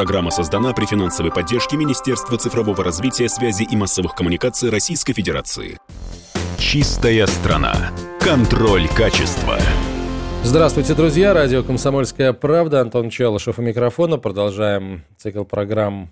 Программа создана при финансовой поддержке Министерства цифрового развития, связи и массовых коммуникаций Российской Федерации. Чистая страна. Контроль качества. Здравствуйте, друзья. Радио «Комсомольская правда». Антон Челышев у микрофона. Продолжаем цикл программ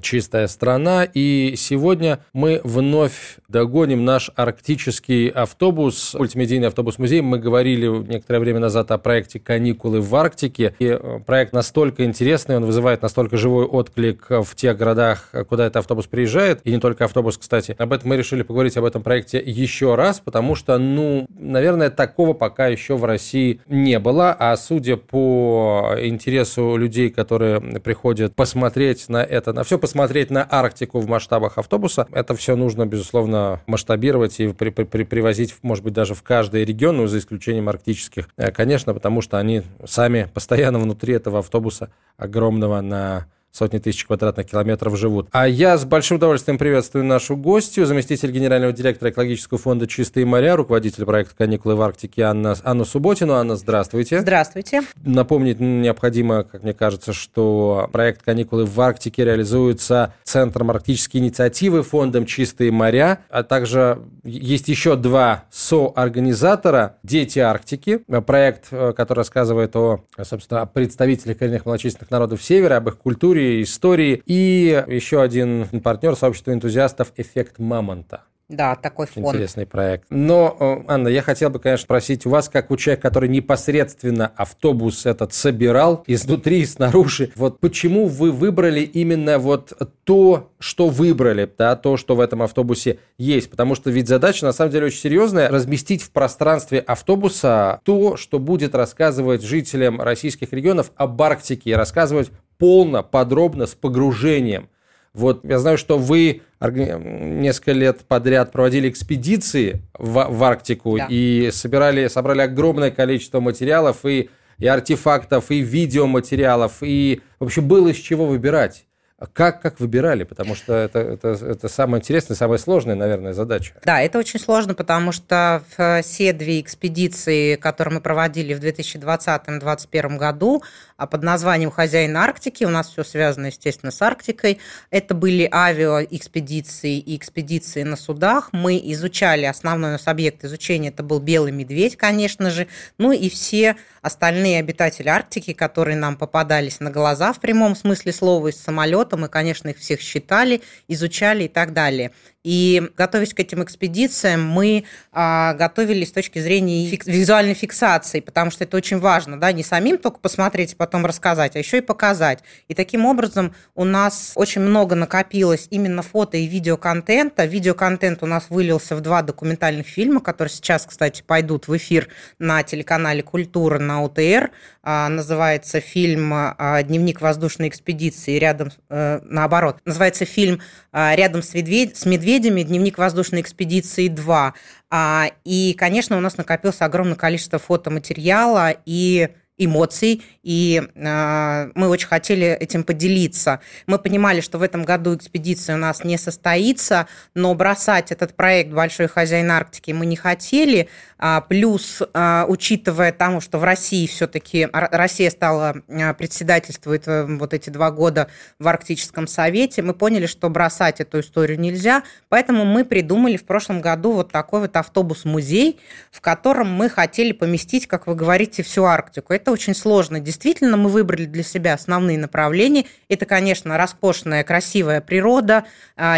чистая страна. И сегодня мы вновь догоним наш арктический автобус, мультимедийный автобус-музей. Мы говорили некоторое время назад о проекте «Каникулы в Арктике». И э, проект настолько интересный, он вызывает настолько живой отклик в тех городах, куда этот автобус приезжает. И не только автобус, кстати. Об этом мы решили поговорить об этом проекте еще раз, потому что, ну, наверное, такого пока еще в России не было. А судя по интересу людей, которые приходят посмотреть на это, на все посмотреть на Арктику в масштабах автобуса. Это все нужно, безусловно, масштабировать и при, при, привозить, может быть, даже в каждый регион, ну, за исключением арктических, э, конечно, потому что они сами постоянно внутри этого автобуса огромного на сотни тысяч квадратных километров живут. А я с большим удовольствием приветствую нашу гостью, заместитель генерального директора экологического фонда «Чистые моря», руководитель проекта «Каникулы в Арктике» Анна, Анна Субботину. Анна, здравствуйте. Здравствуйте. Напомнить необходимо, как мне кажется, что проект «Каникулы в Арктике» реализуется Центром арктической инициативы, фондом «Чистые моря», а также есть еще два соорганизатора «Дети Арктики», проект, э, который рассказывает о, собственно, о представителях коренных малочисленных народов Севера, об их культуре, культуре, истории. И еще один партнер сообщества энтузиастов «Эффект Мамонта». Да, такой фон. Интересный проект. Но, э, Анна, я хотел бы, конечно, спросить у вас, как у человека, который непосредственно автобус этот собирал изнутри и снаружи, вот почему вы выбрали именно вот то, что выбрали, да, то, что в этом автобусе есть? Потому что ведь задача, на самом деле, очень серьезная, разместить в пространстве автобуса то, что будет рассказывать жителям российских регионов об Арктике, рассказывать полно, подробно, с погружением. Вот я знаю, что вы несколько лет подряд проводили экспедиции в, в Арктику да. и собирали, собрали огромное количество материалов и, и артефактов, и видеоматериалов, и вообще было из чего выбирать. А как, как выбирали? Потому что это, это, это самая интересная, самая сложная, наверное, задача. Да, это очень сложно, потому что все две экспедиции, которые мы проводили в 2020-2021 году, а под названием «Хозяин Арктики», у нас все связано, естественно, с Арктикой, это были авиаэкспедиции и экспедиции на судах. Мы изучали, основной у нас объект изучения, это был белый медведь, конечно же, ну и все остальные обитатели Арктики, которые нам попадались на глаза в прямом смысле слова из самолета, мы, конечно, их всех считали, изучали и так далее. И готовясь к этим экспедициям, мы а, готовились с точки зрения фик- визуальной фиксации, потому что это очень важно, да, не самим только посмотреть и потом рассказать, а еще и показать. И таким образом у нас очень много накопилось именно фото и видеоконтента. Видеоконтент у нас вылился в два документальных фильма, которые сейчас, кстати, пойдут в эфир на телеканале «Культура» на ОТР. А, называется фильм а, «Дневник воздушной экспедиции» рядом, э, наоборот, называется фильм а, «Рядом с, медведь, с медведями. Дневник воздушной экспедиции 2». И, конечно, у нас накопилось огромное количество фотоматериала и эмоций, и э, мы очень хотели этим поделиться. Мы понимали, что в этом году экспедиция у нас не состоится, но бросать этот проект «Большой хозяин Арктики» мы не хотели, а, плюс, а, учитывая тому, что в России все-таки Россия стала а, председательствовать э, вот эти два года в Арктическом совете, мы поняли, что бросать эту историю нельзя, поэтому мы придумали в прошлом году вот такой вот автобус-музей, в котором мы хотели поместить, как вы говорите, всю Арктику. Это очень сложно. Действительно, мы выбрали для себя основные направления. Это, конечно, роскошная, красивая природа,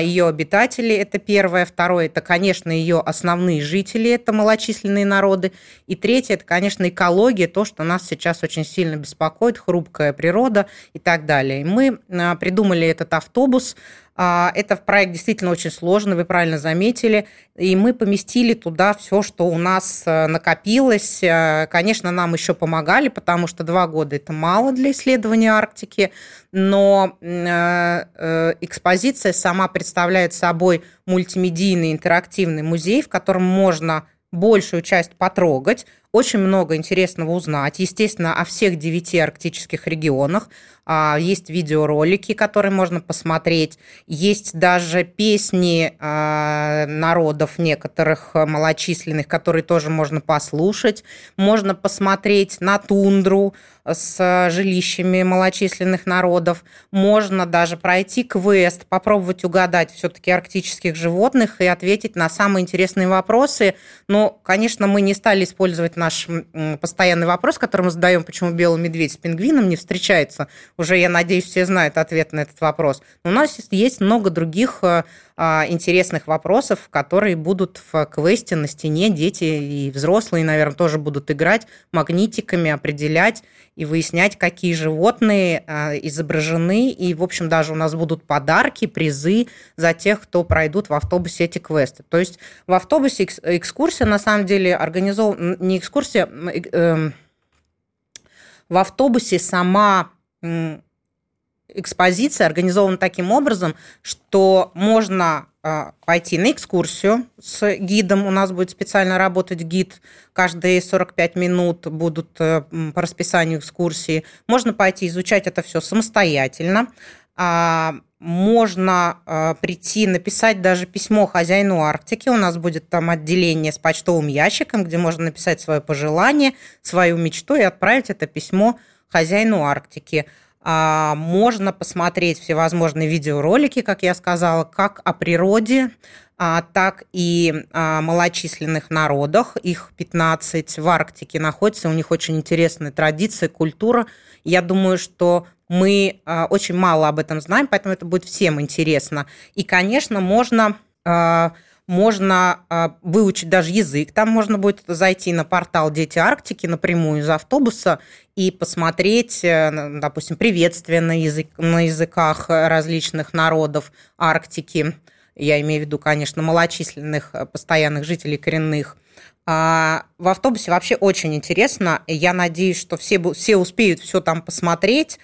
ее обитатели – это первое. Второе – это, конечно, ее основные жители – это малочисленные народы. И третье, это, конечно, экология, то, что нас сейчас очень сильно беспокоит, хрупкая природа и так далее. И мы а, придумали этот автобус, а, это проект действительно очень сложный, вы правильно заметили. И мы поместили туда все, что у нас а, накопилось. Конечно, нам еще помогали, потому что два года это мало для исследования Арктики. Но э, экспозиция сама представляет собой мультимедийный интерактивный музей, в котором можно большую часть потрогать. Очень много интересного узнать. Естественно, о всех девяти арктических регионах. А, есть видеоролики, которые можно посмотреть. Есть даже песни а, народов некоторых малочисленных, которые тоже можно послушать. Можно посмотреть на тундру с жилищами малочисленных народов. Можно даже пройти квест, попробовать угадать все-таки арктических животных и ответить на самые интересные вопросы. Но, конечно, мы не стали использовать наш постоянный вопрос, который мы задаем, почему белый медведь с пингвином не встречается уже, я надеюсь, все знают ответ на этот вопрос. Но у нас есть много других э, интересных вопросов, которые будут в квесте на стене. Дети и взрослые, наверное, тоже будут играть магнитиками, определять и выяснять, какие животные а, изображены. И, в общем, даже у нас будут подарки, призы за тех, кто пройдут в автобусе эти квесты. То есть в автобусе экскурсия, на самом деле, организована... Не экскурсия, э, в автобусе сама экспозиция организована таким образом, что можно а, пойти на экскурсию с гидом. У нас будет специально работать гид. Каждые 45 минут будут э, по расписанию экскурсии. Можно пойти изучать это все самостоятельно. А, можно а, прийти, написать даже письмо хозяину Арктики. У нас будет там отделение с почтовым ящиком, где можно написать свое пожелание, свою мечту и отправить это письмо хозяину Арктики. А, можно посмотреть всевозможные видеоролики, как я сказала, как о природе, а, так и малочисленных народах. Их 15 в Арктике находится, у них очень интересная традиция, культура. Я думаю, что мы а, очень мало об этом знаем, поэтому это будет всем интересно. И, конечно, можно можно а, выучить даже язык. Там можно будет зайти на портал «Дети Арктики» напрямую из автобуса и посмотреть, э, допустим, приветствия на, язык, на языках различных народов Арктики. Я имею в виду, конечно, малочисленных э, постоянных жителей коренных. А в автобусе вообще очень интересно. Я надеюсь, что все, все успеют все там посмотреть.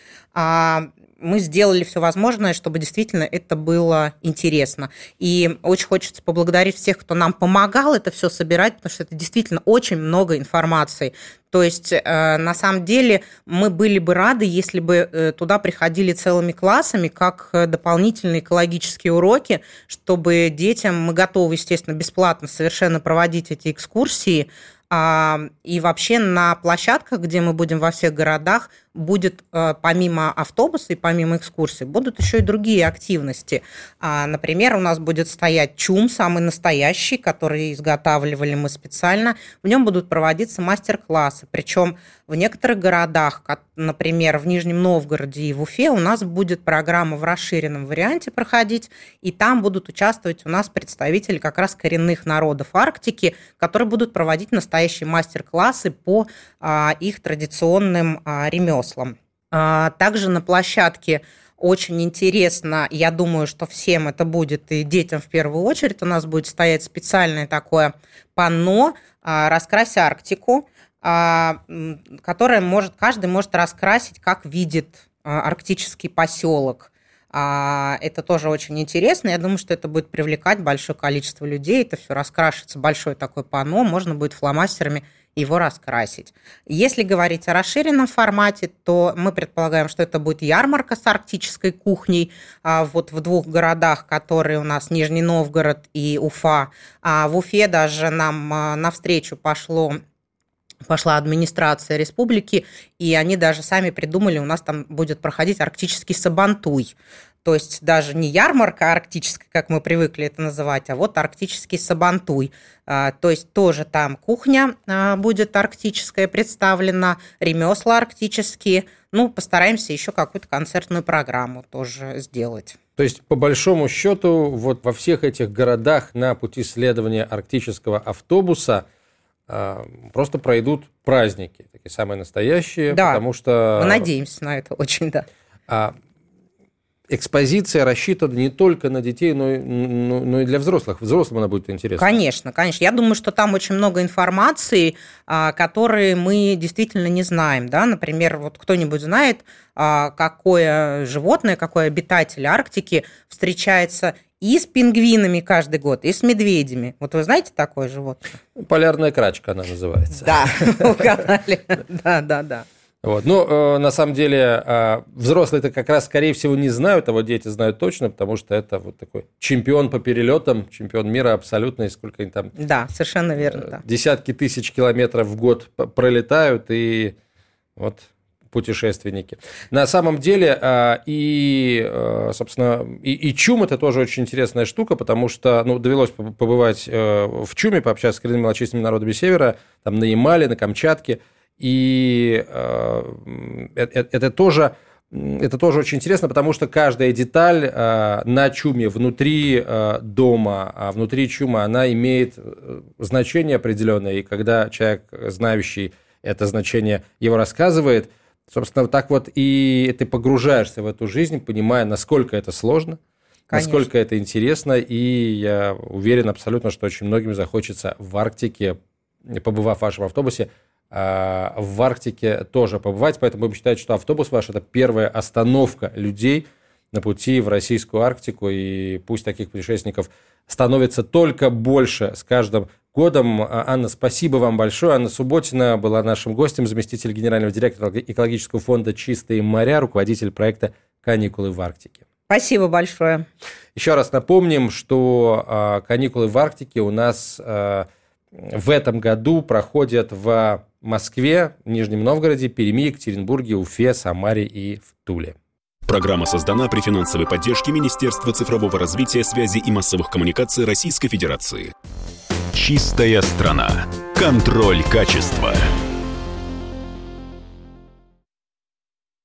Мы сделали все возможное, чтобы действительно это было интересно. И очень хочется поблагодарить всех, кто нам помогал это все собирать, потому что это действительно очень много информации. То есть, э, на самом деле, мы были бы рады, если бы э, туда приходили целыми классами, как э, дополнительные экологические уроки, чтобы детям, мы готовы, естественно, бесплатно совершенно проводить эти экскурсии, а, и вообще на площадках, где мы будем во всех городах, будет э, помимо автобуса и помимо экскурсий, будут еще и другие активности. А, например, у нас будет стоять ЧУМ, самый настоящий, который изготавливали мы специально. В нем будут проводиться мастер-классы. Причем в некоторых городах, например, в Нижнем Новгороде и в Уфе, у нас будет программа в расширенном варианте проходить, и там будут участвовать у нас представители как раз коренных народов Арктики, которые будут проводить настоящие мастер-классы по а, их традиционным ремеслам взрослым. А, также на площадке очень интересно, я думаю, что всем это будет, и детям в первую очередь, у нас будет стоять специальное такое панно а, «Раскрась Арктику», а, которое может, каждый может раскрасить, как видит арктический поселок. Это тоже очень интересно. Я думаю, что это будет привлекать большое количество людей. Это все раскрашивается, большое такое панно. Можно будет фломастерами его раскрасить. Если говорить о расширенном формате, то мы предполагаем, что это будет ярмарка с арктической кухней а, вот в двух городах, которые у нас Нижний Новгород и Уфа. А в Уфе даже нам а, навстречу пошло пошла администрация республики, и они даже сами придумали, у нас там будет проходить арктический сабантуй. То есть даже не ярмарка арктическая, как мы привыкли это называть, а вот арктический сабантуй. А, то есть тоже там кухня а, будет арктическая представлена, ремесла арктические. Ну, постараемся еще какую-то концертную программу тоже сделать. То есть, по большому счету, вот во всех этих городах на пути следования арктического автобуса а, просто пройдут праздники, такие самые настоящие, да, потому что... Мы надеемся на это очень, да экспозиция рассчитана не только на детей, но и, но, но и для взрослых. Взрослым она будет интересна. Конечно, конечно. Я думаю, что там очень много информации, а, которые мы действительно не знаем. Да? Например, вот кто-нибудь знает, а, какое животное, какой обитатель Арктики встречается и с пингвинами каждый год, и с медведями. Вот вы знаете такое животное? Полярная крачка она называется. Да, угадали. Да, да, да. Вот. Ну, э, на самом деле, э, взрослые-то как раз, скорее всего, не знают, а вот дети знают точно, потому что это вот такой чемпион по перелетам, чемпион мира абсолютно, сколько они там... Да, совершенно верно, э, да. Десятки тысяч километров в год пролетают, и вот путешественники. На самом деле, э, и, э, собственно, и, и ЧУМ – это тоже очень интересная штука, потому что, ну, довелось побывать э, в ЧУМе, пообщаться с коренными малочисленными народами Севера, там на Ямале, на Камчатке – и э, это, это тоже это тоже очень интересно, потому что каждая деталь э, на чуме внутри э, дома, а внутри чума, она имеет э, значение определенное. И когда человек, знающий это значение, его рассказывает, собственно, так вот и ты погружаешься в эту жизнь, понимая, насколько это сложно, Конечно. насколько это интересно. И я уверен абсолютно, что очень многим захочется в Арктике, побывав в вашем автобусе, в Арктике тоже побывать, поэтому будем считать, что автобус ваш – это первая остановка людей на пути в российскую Арктику, и пусть таких путешественников становится только больше с каждым годом. А, Анна, спасибо вам большое. Анна Субботина была нашим гостем, заместитель генерального директора экологического фонда «Чистые моря», руководитель проекта «Каникулы в Арктике». Спасибо большое. Еще раз напомним, что а, каникулы в Арктике у нас в этом году проходят в Москве, Нижнем Новгороде, Перми, Екатеринбурге, Уфе, Самаре и в Туле. Программа создана при финансовой поддержке Министерства цифрового развития, связи и массовых коммуникаций Российской Федерации. Чистая страна. Контроль качества.